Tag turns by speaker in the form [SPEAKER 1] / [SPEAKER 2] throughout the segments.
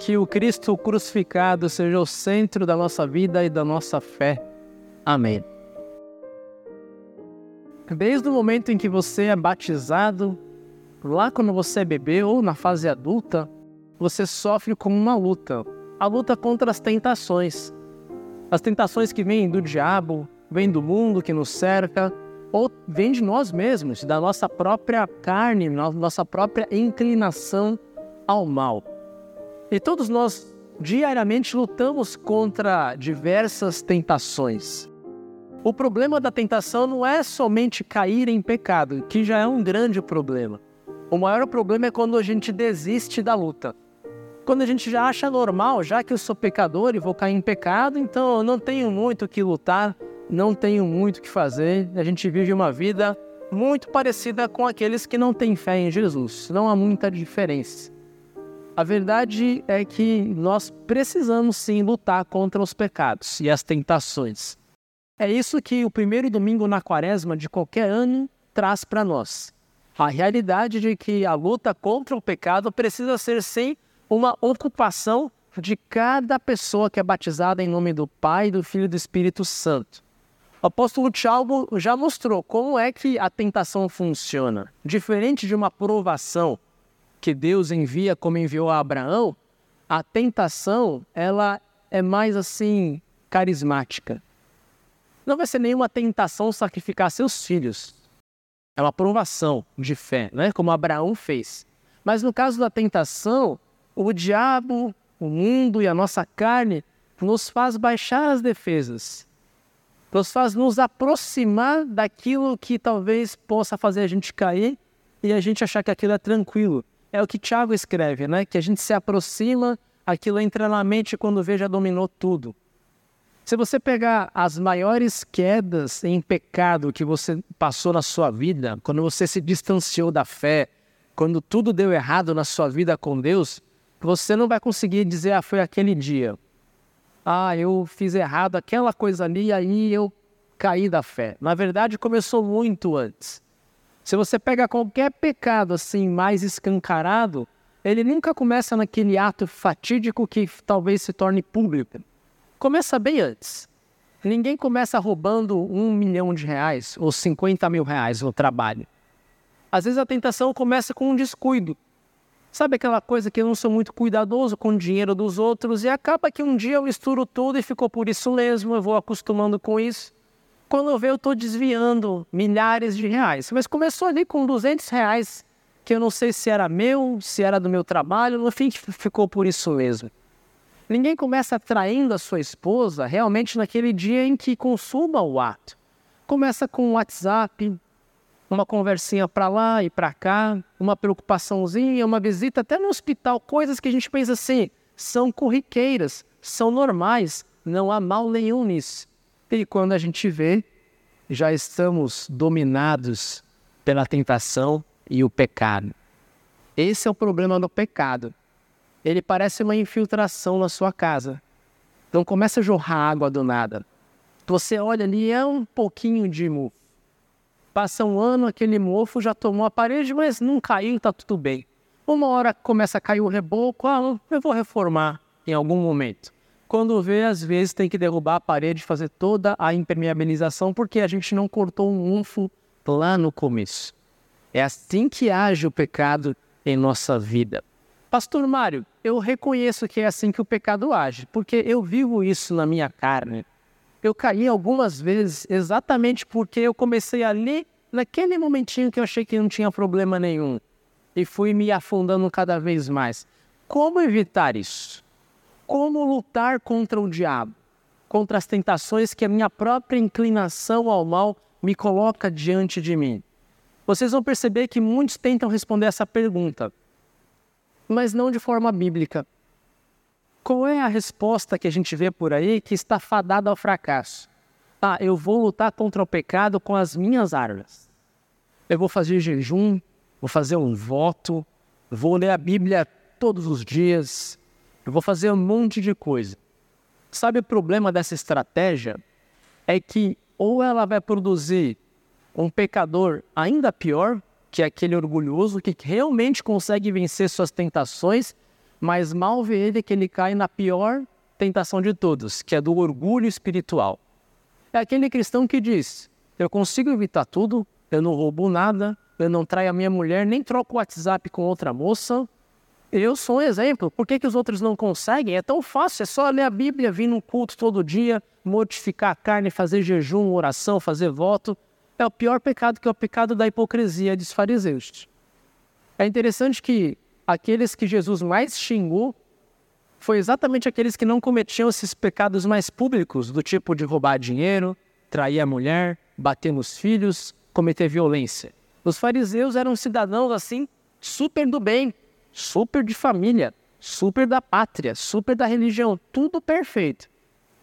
[SPEAKER 1] que o Cristo crucificado seja o centro da nossa vida e da nossa fé. Amém. Desde o momento em que você é batizado, lá quando você é bebê ou na fase adulta, você sofre com uma luta a luta contra as tentações. As tentações que vêm do diabo, vêm do mundo que nos cerca, ou vêm de nós mesmos, da nossa própria carne, nossa própria inclinação ao mal. E todos nós diariamente lutamos contra diversas tentações. O problema da tentação não é somente cair em pecado, que já é um grande problema. O maior problema é quando a gente desiste da luta. Quando a gente já acha normal, já que eu sou pecador e vou cair em pecado, então eu não tenho muito o que lutar, não tenho muito o que fazer. A gente vive uma vida muito parecida com aqueles que não têm fé em Jesus. Não há muita diferença. A verdade é que nós precisamos sim lutar contra os pecados e as tentações. É isso que o primeiro domingo na quaresma de qualquer ano traz para nós. A realidade de que a luta contra o pecado precisa ser sim uma ocupação de cada pessoa que é batizada em nome do Pai, do Filho e do Espírito Santo. O apóstolo Tiago já mostrou como é que a tentação funciona. Diferente de uma provação que Deus envia como enviou a Abraão, a tentação, ela é mais assim carismática. Não vai ser nenhuma tentação sacrificar seus filhos. É uma provação de fé, né? como Abraão fez. Mas no caso da tentação, o diabo, o mundo e a nossa carne nos faz baixar as defesas, nos faz nos aproximar daquilo que talvez possa fazer a gente cair e a gente achar que aquilo é tranquilo. É o que Tiago escreve, né? Que a gente se aproxima, aquilo entra na mente quando vê já dominou tudo. Se você pegar as maiores quedas em pecado que você passou na sua vida, quando você se distanciou da fé, quando tudo deu errado na sua vida com Deus, você não vai conseguir dizer, ah, foi aquele dia. Ah, eu fiz errado aquela coisa ali aí eu caí da fé. Na verdade, começou muito antes. Se você pega qualquer pecado assim mais escancarado, ele nunca começa naquele ato fatídico que talvez se torne público. Começa bem antes. Ninguém começa roubando um milhão de reais ou 50 mil reais no trabalho. Às vezes a tentação começa com um descuido. Sabe aquela coisa que eu não sou muito cuidadoso com o dinheiro dos outros e acaba que um dia eu misturo tudo e ficou por isso mesmo, eu vou acostumando com isso. Quando eu vejo, eu estou desviando milhares de reais. Mas começou ali com 200 reais, que eu não sei se era meu, se era do meu trabalho, no fim ficou por isso mesmo. Ninguém começa atraindo a sua esposa realmente naquele dia em que consuma o ato. Começa com o WhatsApp, uma conversinha para lá e para cá, uma preocupaçãozinha, uma visita até no hospital, coisas que a gente pensa assim, são corriqueiras, são normais, não há mal nenhum nisso. E quando a gente vê, já estamos dominados pela tentação e o pecado. Esse é o problema do pecado. Ele parece uma infiltração na sua casa. Então começa a jorrar água do nada. Você olha ali, é um pouquinho de mofo. Passa um ano, aquele mofo já tomou a parede, mas não caiu, tá tudo bem. Uma hora começa a cair o reboco, ah, eu vou reformar em algum momento. Quando vê, às vezes tem que derrubar a parede, fazer toda a impermeabilização, porque a gente não cortou um mofo lá no começo. É assim que age o pecado em nossa vida. Pastor Mário, eu reconheço que é assim que o pecado age, porque eu vivo isso na minha carne eu caí algumas vezes exatamente porque eu comecei ali, naquele momentinho que eu achei que não tinha problema nenhum, e fui me afundando cada vez mais. Como evitar isso? Como lutar contra o diabo? Contra as tentações que a minha própria inclinação ao mal me coloca diante de mim? Vocês vão perceber que muitos tentam responder essa pergunta, mas não de forma bíblica. Qual é a resposta que a gente vê por aí que está fadada ao fracasso? Ah, eu vou lutar contra o pecado com as minhas armas. Eu vou fazer jejum, vou fazer um voto, vou ler a Bíblia todos os dias, eu vou fazer um monte de coisa. Sabe o problema dessa estratégia? É que ou ela vai produzir um pecador ainda pior, que é aquele orgulhoso que realmente consegue vencer suas tentações mas mal vê ele que ele cai na pior tentação de todos, que é do orgulho espiritual. É aquele cristão que diz: Eu consigo evitar tudo, eu não roubo nada, eu não traio a minha mulher, nem troco o WhatsApp com outra moça. Eu sou um exemplo. Por que, que os outros não conseguem? É tão fácil, é só ler a Bíblia, vir no culto todo dia, mortificar a carne, fazer jejum, oração, fazer voto. É o pior pecado que é o pecado da hipocrisia dos fariseus. É interessante que aqueles que Jesus mais xingou foi exatamente aqueles que não cometiam esses pecados mais públicos, do tipo de roubar dinheiro, trair a mulher, bater nos filhos, cometer violência. Os fariseus eram cidadãos assim, super do bem, super de família, super da pátria, super da religião, tudo perfeito.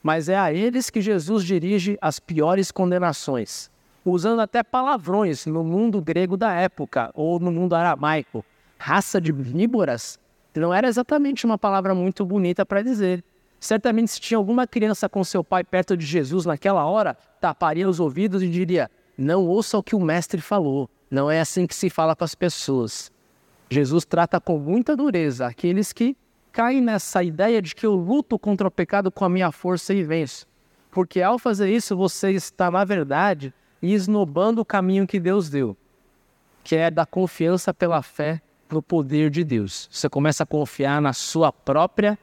[SPEAKER 1] Mas é a eles que Jesus dirige as piores condenações, usando até palavrões no mundo grego da época ou no mundo aramaico. Raça de víboras não era exatamente uma palavra muito bonita para dizer. Certamente, se tinha alguma criança com seu pai perto de Jesus naquela hora, taparia os ouvidos e diria: Não ouça o que o mestre falou. Não é assim que se fala com as pessoas. Jesus trata com muita dureza aqueles que caem nessa ideia de que eu luto contra o pecado com a minha força e venço. Porque ao fazer isso, você está, na verdade, esnobando o caminho que Deus deu, que é da confiança pela fé no poder de Deus. Você começa a confiar na sua própria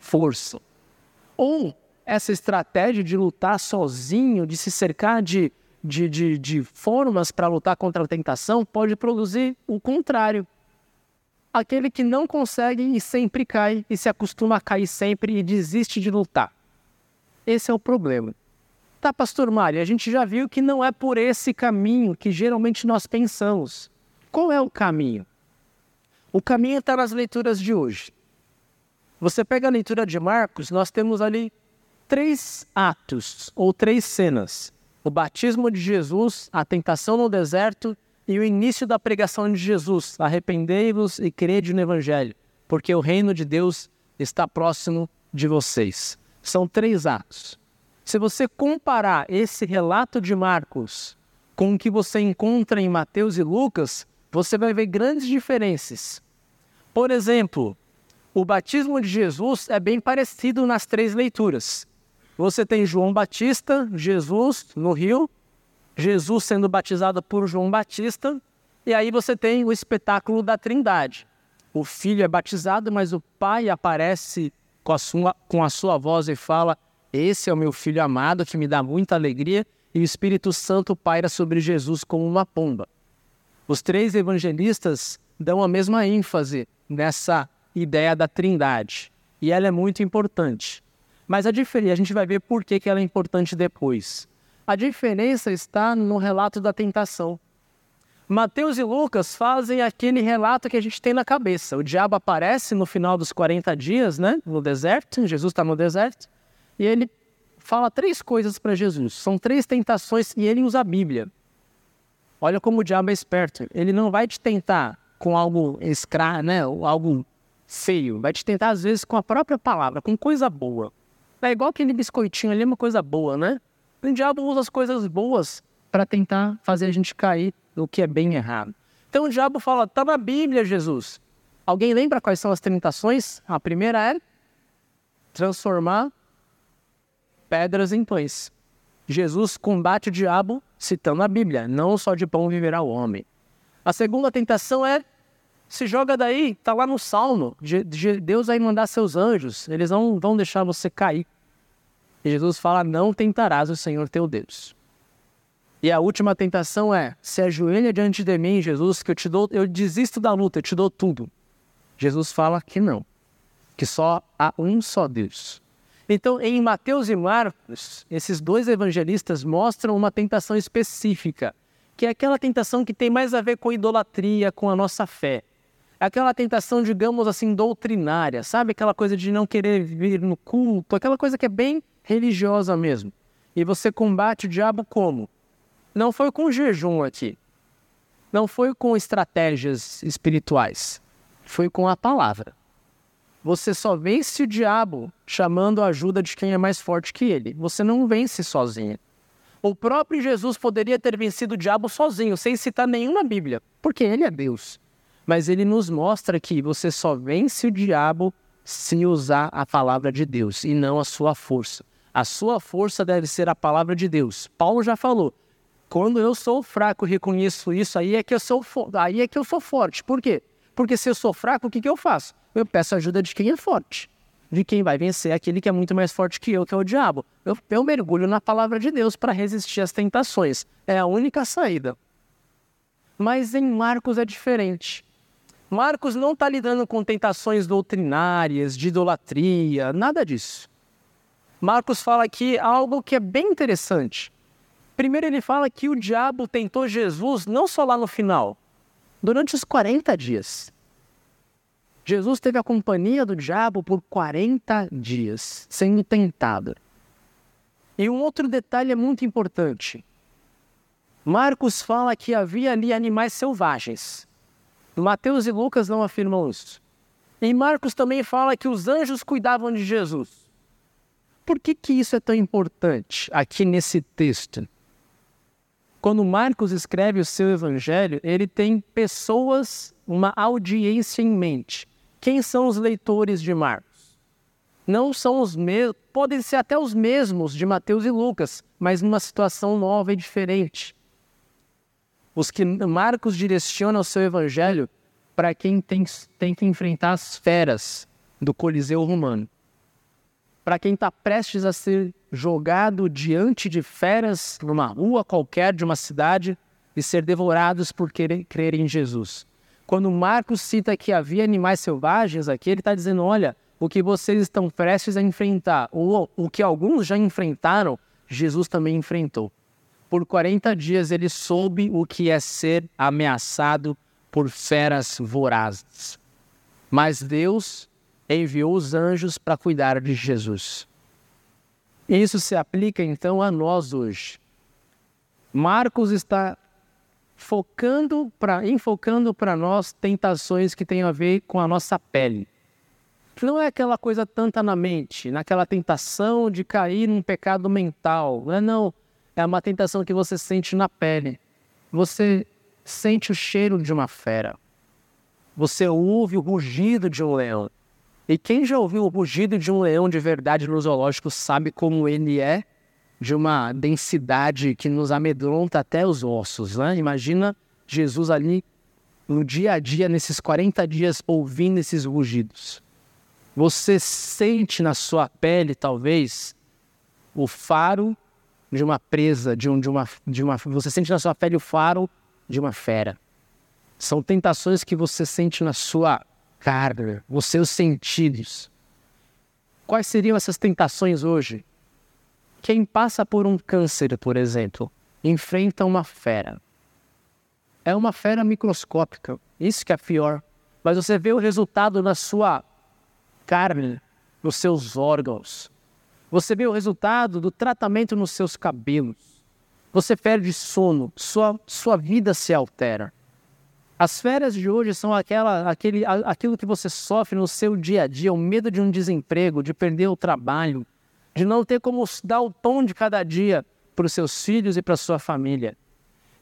[SPEAKER 1] força. Ou essa estratégia de lutar sozinho, de se cercar de de, de, de formas para lutar contra a tentação pode produzir o contrário. Aquele que não consegue e sempre cai, e se acostuma a cair sempre e desiste de lutar. Esse é o problema. Tá, pastor Mário, a gente já viu que não é por esse caminho que geralmente nós pensamos. Qual é o caminho? O caminho está nas leituras de hoje. Você pega a leitura de Marcos, nós temos ali três atos ou três cenas o batismo de Jesus, a tentação no deserto e o início da pregação de Jesus. Arrependei-vos e crede no Evangelho, porque o reino de Deus está próximo de vocês. São três atos. Se você comparar esse relato de Marcos com o que você encontra em Mateus e Lucas, você vai ver grandes diferenças. Por exemplo, o batismo de Jesus é bem parecido nas três leituras. Você tem João Batista, Jesus no rio, Jesus sendo batizado por João Batista, e aí você tem o espetáculo da Trindade. O filho é batizado, mas o pai aparece com a sua, com a sua voz e fala: Esse é o meu filho amado que me dá muita alegria, e o Espírito Santo paira sobre Jesus como uma pomba. Os três evangelistas dão a mesma ênfase nessa ideia da Trindade, e ela é muito importante. Mas a diferença, a gente vai ver por que, que ela é importante depois. A diferença está no relato da tentação. Mateus e Lucas fazem aquele relato que a gente tem na cabeça. O diabo aparece no final dos 40 dias, né, no deserto, Jesus está no deserto, e ele fala três coisas para Jesus. São três tentações e ele usa a Bíblia. Olha como o diabo é esperto. Ele não vai te tentar com algo escra, né, algo feio. Vai te tentar às vezes com a própria palavra, com coisa boa. É igual aquele biscoitinho ali, é uma coisa boa, né? O diabo usa as coisas boas para tentar fazer a gente cair no que é bem errado. Então o diabo fala: tá na Bíblia, Jesus. Alguém lembra quais são as tentações? A primeira é transformar pedras em pães. Jesus combate o diabo citando a Bíblia, não só de pão viverá o homem. A segunda tentação é se joga daí, tá lá no Salmo. Deus vai mandar seus anjos, eles não vão deixar você cair. E Jesus fala: Não tentarás o Senhor teu Deus. E a última tentação é: se ajoelha diante de mim, Jesus, que eu te dou, eu desisto da luta, eu te dou tudo. Jesus fala que não, que só há um só Deus. Então, em Mateus e Marcos, esses dois evangelistas mostram uma tentação específica, que é aquela tentação que tem mais a ver com idolatria, com a nossa fé aquela tentação, digamos assim, doutrinária, sabe? Aquela coisa de não querer vir no culto, aquela coisa que é bem religiosa mesmo. E você combate o diabo como? Não foi com jejum aqui. Não foi com estratégias espirituais. Foi com a palavra. Você só vence o diabo chamando a ajuda de quem é mais forte que ele. Você não vence sozinho. O próprio Jesus poderia ter vencido o diabo sozinho, sem citar nenhuma Bíblia, porque ele é Deus. mas ele nos mostra que você só vence o diabo se usar a palavra de Deus e não a sua força. A sua força deve ser a palavra de Deus. Paulo já falou: quando eu sou fraco, reconheço isso, aí é que eu sou, aí é que eu sou forte. Por quê? Porque se eu sou fraco, o que, que eu faço? Eu peço ajuda de quem é forte. De quem vai vencer aquele que é muito mais forte que eu, que é o diabo. Eu, eu mergulho na palavra de Deus para resistir às tentações. É a única saída. Mas em Marcos é diferente. Marcos não está lidando com tentações doutrinárias, de idolatria, nada disso. Marcos fala aqui algo que é bem interessante. Primeiro, ele fala que o diabo tentou Jesus não só lá no final, durante os 40 dias. Jesus teve a companhia do diabo por 40 dias, sendo tentado. E um outro detalhe é muito importante. Marcos fala que havia ali animais selvagens. Mateus e Lucas não afirmam isso. E Marcos também fala que os anjos cuidavam de Jesus. Por que, que isso é tão importante aqui nesse texto? Quando Marcos escreve o seu evangelho, ele tem pessoas, uma audiência em mente. Quem são os leitores de Marcos? Não são os mesmos, podem ser até os mesmos de Mateus e Lucas, mas numa situação nova e diferente os que Marcos direciona o seu evangelho para quem tem, tem que enfrentar as feras do Coliseu Romano. Para quem está prestes a ser jogado diante de feras numa rua qualquer de uma cidade e ser devorados por crer em Jesus. Quando Marcos cita que havia animais selvagens aqui, ele está dizendo: olha, o que vocês estão prestes a enfrentar, ou o que alguns já enfrentaram, Jesus também enfrentou por 40 dias ele soube o que é ser ameaçado por feras vorazes. Mas Deus enviou os anjos para cuidar de Jesus. Isso se aplica então a nós hoje. Marcos está focando para enfocando para nós tentações que têm a ver com a nossa pele. Não é aquela coisa tanta na mente, naquela tentação de cair num pecado mental, não é não é uma tentação que você sente na pele. Você sente o cheiro de uma fera. Você ouve o rugido de um leão. E quem já ouviu o rugido de um leão de verdade no zoológico sabe como ele é de uma densidade que nos amedronta até os ossos. Né? Imagina Jesus ali no dia a dia, nesses 40 dias, ouvindo esses rugidos. Você sente na sua pele, talvez, o faro de uma presa, de, um, de, uma, de uma. Você sente na sua pele o faro de uma fera. São tentações que você sente na sua carne, os seus sentidos. Quais seriam essas tentações hoje? Quem passa por um câncer, por exemplo, enfrenta uma fera. É uma fera microscópica, isso que é pior. Mas você vê o resultado na sua carne, nos seus órgãos, você vê o resultado do tratamento nos seus cabelos. Você perde sono, sua, sua vida se altera. As férias de hoje são aquela, aquele, aquilo que você sofre no seu dia a dia, o medo de um desemprego, de perder o trabalho, de não ter como dar o tom de cada dia para os seus filhos e para a sua família.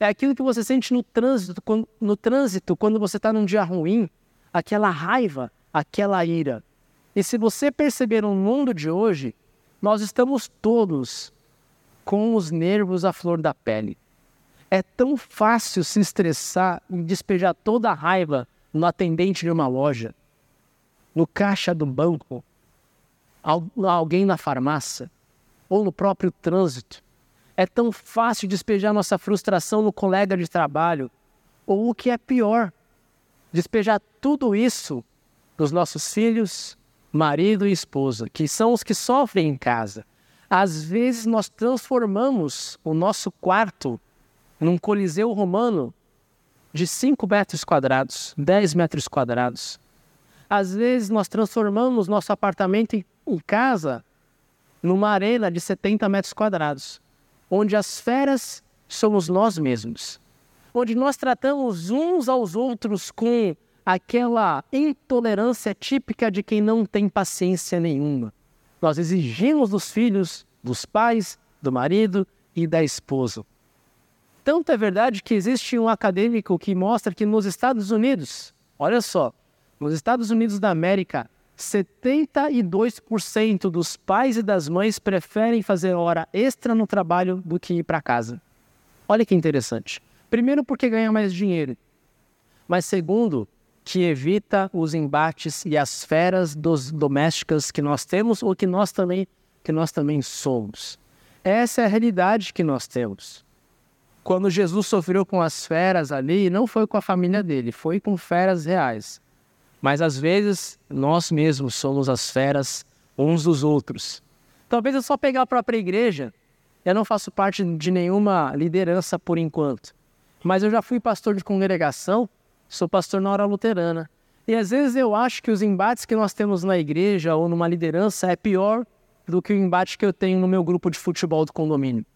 [SPEAKER 1] É aquilo que você sente no trânsito, no trânsito quando você está num dia ruim, aquela raiva, aquela ira. E se você perceber no mundo de hoje, nós estamos todos com os nervos à flor da pele. É tão fácil se estressar e despejar toda a raiva no atendente de uma loja, no caixa do banco, alguém na farmácia ou no próprio trânsito. É tão fácil despejar nossa frustração no colega de trabalho, ou o que é pior, despejar tudo isso nos nossos filhos, marido e esposa, que são os que sofrem em casa. Às vezes nós transformamos o nosso quarto num coliseu romano de 5 metros quadrados, 10 metros quadrados. Às vezes nós transformamos nosso apartamento em casa numa arena de 70 metros quadrados, onde as feras somos nós mesmos, onde nós tratamos uns aos outros com aquela intolerância típica de quem não tem paciência nenhuma. Nós exigimos dos filhos, dos pais, do marido e da esposa. Tanto é verdade que existe um acadêmico que mostra que nos Estados Unidos, Olha só, nos Estados Unidos da América, 72% dos pais e das mães preferem fazer hora extra no trabalho do que ir para casa. Olha que interessante. Primeiro, porque ganha mais dinheiro. Mas segundo, que evita os embates e as feras dos domésticas que nós temos ou que nós também que nós também somos. Essa é a realidade que nós temos. Quando Jesus sofreu com as feras ali, não foi com a família dele, foi com feras reais. Mas às vezes nós mesmos somos as feras uns dos outros. Talvez eu só pegar a própria igreja. Eu não faço parte de nenhuma liderança por enquanto. Mas eu já fui pastor de congregação, sou pastor na hora luterana. E às vezes eu acho que os embates que nós temos na igreja ou numa liderança é pior do que o embate que eu tenho no meu grupo de futebol do condomínio.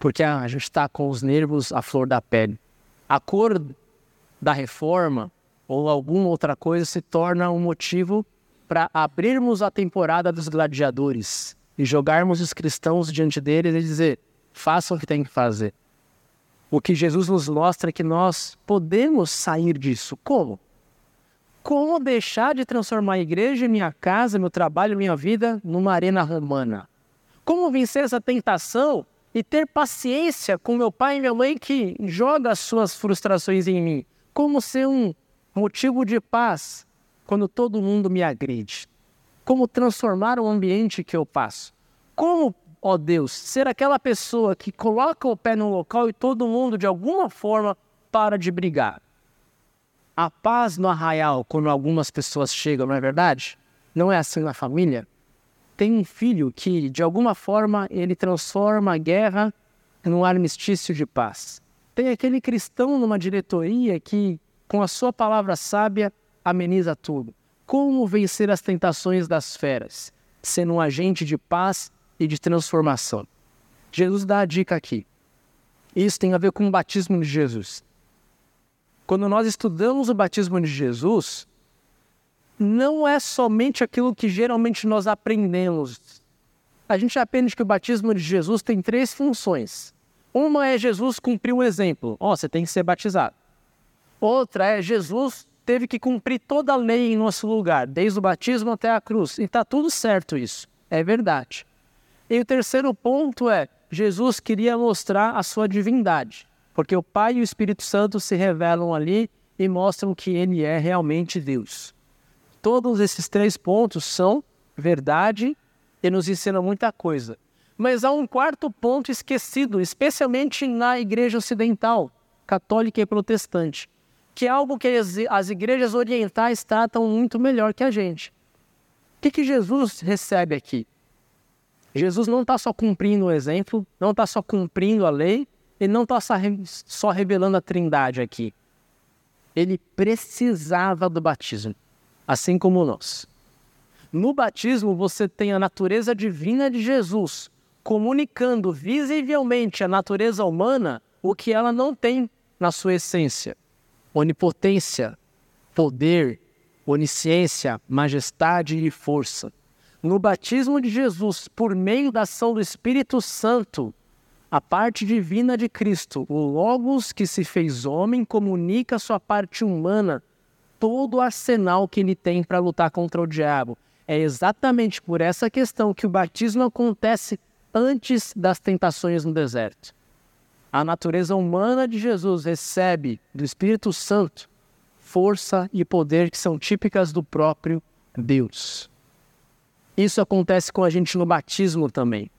[SPEAKER 1] Porque a gente está com os nervos à flor da pele. A cor da reforma ou alguma outra coisa se torna um motivo para abrirmos a temporada dos gladiadores e jogarmos os cristãos diante deles e dizer: façam o que tem que fazer. O que Jesus nos mostra é que nós podemos sair disso. Como? Como deixar de transformar a igreja, minha casa, meu trabalho, minha vida numa arena romana? Como vencer essa tentação e ter paciência com meu pai e minha mãe que joga as suas frustrações em mim? Como ser um motivo de paz quando todo mundo me agride? Como transformar o ambiente que eu passo? Como, ó Deus, ser aquela pessoa que coloca o pé no local e todo mundo, de alguma forma, para de brigar? A paz no arraial, quando algumas pessoas chegam, não é verdade? Não é assim na família? Tem um filho que, de alguma forma, ele transforma a guerra num armistício de paz. Tem aquele cristão numa diretoria que com a sua palavra sábia, ameniza tudo. Como vencer as tentações das feras? Sendo um agente de paz e de transformação. Jesus dá a dica aqui. Isso tem a ver com o batismo de Jesus. Quando nós estudamos o batismo de Jesus, não é somente aquilo que geralmente nós aprendemos. A gente aprende que o batismo de Jesus tem três funções. Uma é Jesus cumprir um exemplo. Ó, oh, você tem que ser batizado. Outra é Jesus teve que cumprir toda a lei em nosso lugar, desde o batismo até a cruz. E está tudo certo isso, é verdade. E o terceiro ponto é Jesus queria mostrar a sua divindade, porque o Pai e o Espírito Santo se revelam ali e mostram que ele é realmente Deus. Todos esses três pontos são verdade e nos ensinam muita coisa. Mas há um quarto ponto esquecido, especialmente na igreja ocidental, católica e protestante, que é algo que as, as igrejas orientais tratam muito melhor que a gente. O que, que Jesus recebe aqui? Jesus não está só cumprindo o exemplo, não está só cumprindo a lei, ele não está só revelando a trindade aqui. Ele precisava do batismo, assim como nós. No batismo, você tem a natureza divina de Jesus, comunicando visivelmente a natureza humana, o que ela não tem na sua essência onipotência, poder, onisciência, majestade e força. No batismo de Jesus, por meio da ação do Espírito Santo, a parte divina de Cristo, o Logos que se fez homem, comunica sua parte humana, todo o arsenal que ele tem para lutar contra o diabo. É exatamente por essa questão que o batismo acontece antes das tentações no deserto a natureza humana de Jesus recebe do Espírito Santo força e poder que são típicas do próprio Deus. Isso acontece com a gente no batismo também.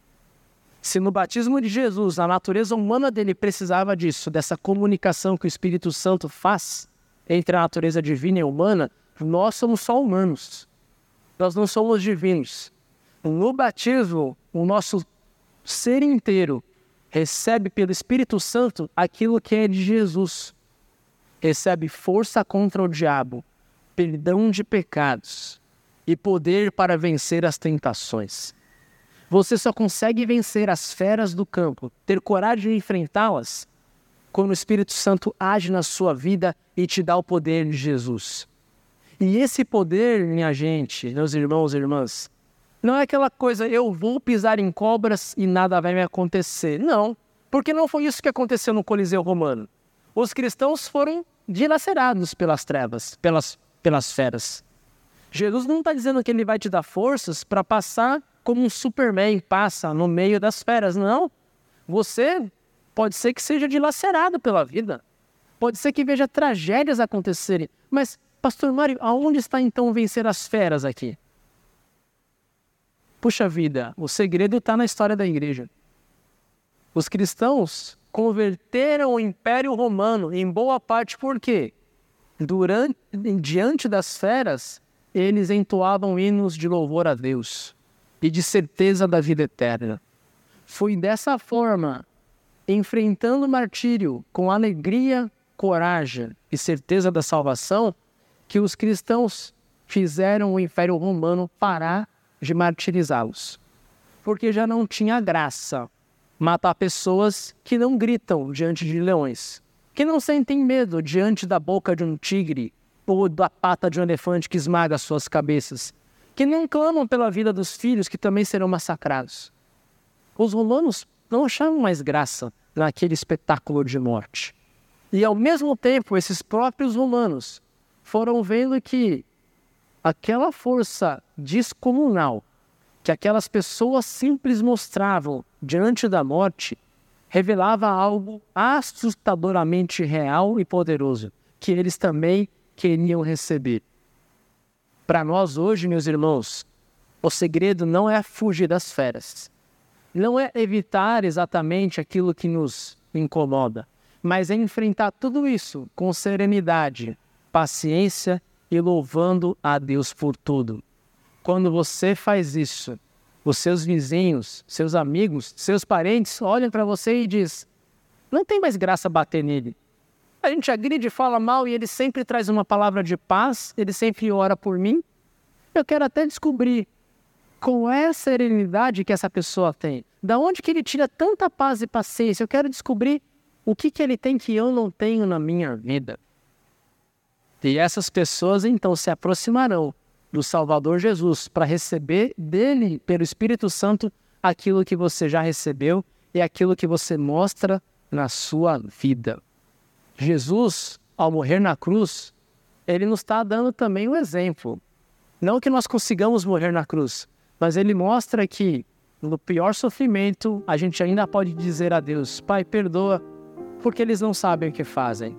[SPEAKER 1] Se no batismo de Jesus a natureza humana dele precisava disso, dessa comunicação que o Espírito Santo faz entre a natureza divina e humana, nós somos só humanos. Nós não somos divinos. No batismo, o nosso ser inteiro recebe pelo Espírito Santo aquilo que é de Jesus. Recebe força contra o diabo, perdão de pecados e poder para vencer as tentações. Você só consegue vencer as feras do campo, ter coragem de enfrentá-las, quando o Espírito Santo age na sua vida e te dá o poder de Jesus. E esse poder, minha gente, meus irmãos e irmãs, não é aquela coisa, eu vou pisar em cobras e nada vai me acontecer. Não, porque não foi isso que aconteceu no Coliseu Romano. Os cristãos foram dilacerados pelas trevas, pelas, pelas feras. Jesus não está dizendo que ele vai te dar forças para passar como um Superman passa no meio das feras, não. Você pode ser que seja dilacerado pela vida. Pode ser que veja tragédias acontecerem. Mas, Pastor Mário, aonde está então vencer as feras aqui? Puxa vida, o segredo está na história da igreja. Os cristãos converteram o Império Romano em boa parte por quê? Durante, diante das feras, eles entoavam hinos de louvor a Deus e de certeza da vida eterna. Foi dessa forma, enfrentando o martírio com alegria, coragem e certeza da salvação, que os cristãos fizeram o Império Romano parar de martirizá-los. Porque já não tinha graça matar pessoas que não gritam diante de leões, que não sentem medo diante da boca de um tigre ou da pata de um elefante que esmaga suas cabeças, que nem clamam pela vida dos filhos que também serão massacrados. Os romanos não achavam mais graça naquele espetáculo de morte. E ao mesmo tempo, esses próprios romanos foram vendo que aquela força descomunal que aquelas pessoas simples mostravam diante da morte revelava algo assustadoramente real e poderoso que eles também queriam receber. Para nós hoje, meus irmãos, o segredo não é fugir das feras, não é evitar exatamente aquilo que nos incomoda, mas é enfrentar tudo isso com serenidade, paciência e louvando a Deus por tudo. Quando você faz isso, os seus vizinhos, seus amigos, seus parentes olham para você e diz: "Não tem mais graça bater nele. A gente agride, fala mal e ele sempre traz uma palavra de paz, ele sempre ora por mim. Eu quero até descobrir qual é a serenidade que essa pessoa tem. Da onde que ele tira tanta paz e paciência? Eu quero descobrir o que, que ele tem que eu não tenho na minha vida. E essas pessoas então se aproximarão do Salvador Jesus para receber dele, pelo Espírito Santo, aquilo que você já recebeu e aquilo que você mostra na sua vida. Jesus, ao morrer na cruz, ele nos está dando também um exemplo. Não que nós consigamos morrer na cruz, mas ele mostra que no pior sofrimento a gente ainda pode dizer a Deus: Pai, perdoa, porque eles não sabem o que fazem.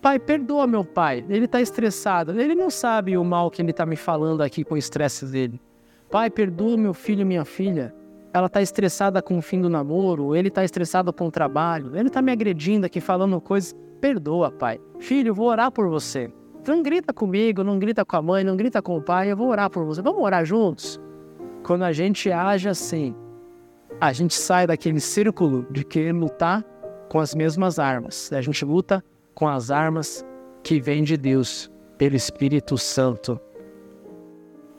[SPEAKER 1] Pai, perdoa meu pai, ele está estressado, ele não sabe o mal que ele está me falando aqui com o estresse dele. Pai, perdoa meu filho e minha filha, ela está estressada com o fim do namoro, ele está estressado com o trabalho, ele está me agredindo aqui falando coisas. Perdoa, pai. Filho, vou orar por você. Não grita comigo, não grita com a mãe, não grita com o pai, eu vou orar por você. Vamos orar juntos? Quando a gente age assim, a gente sai daquele círculo de querer lutar com as mesmas armas. A gente luta com as armas que vêm de Deus, pelo Espírito Santo.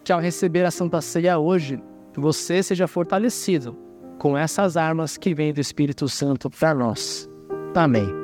[SPEAKER 1] Que ao receber a Santa Ceia hoje, você seja fortalecido com essas armas que vêm do Espírito Santo para nós. Amém.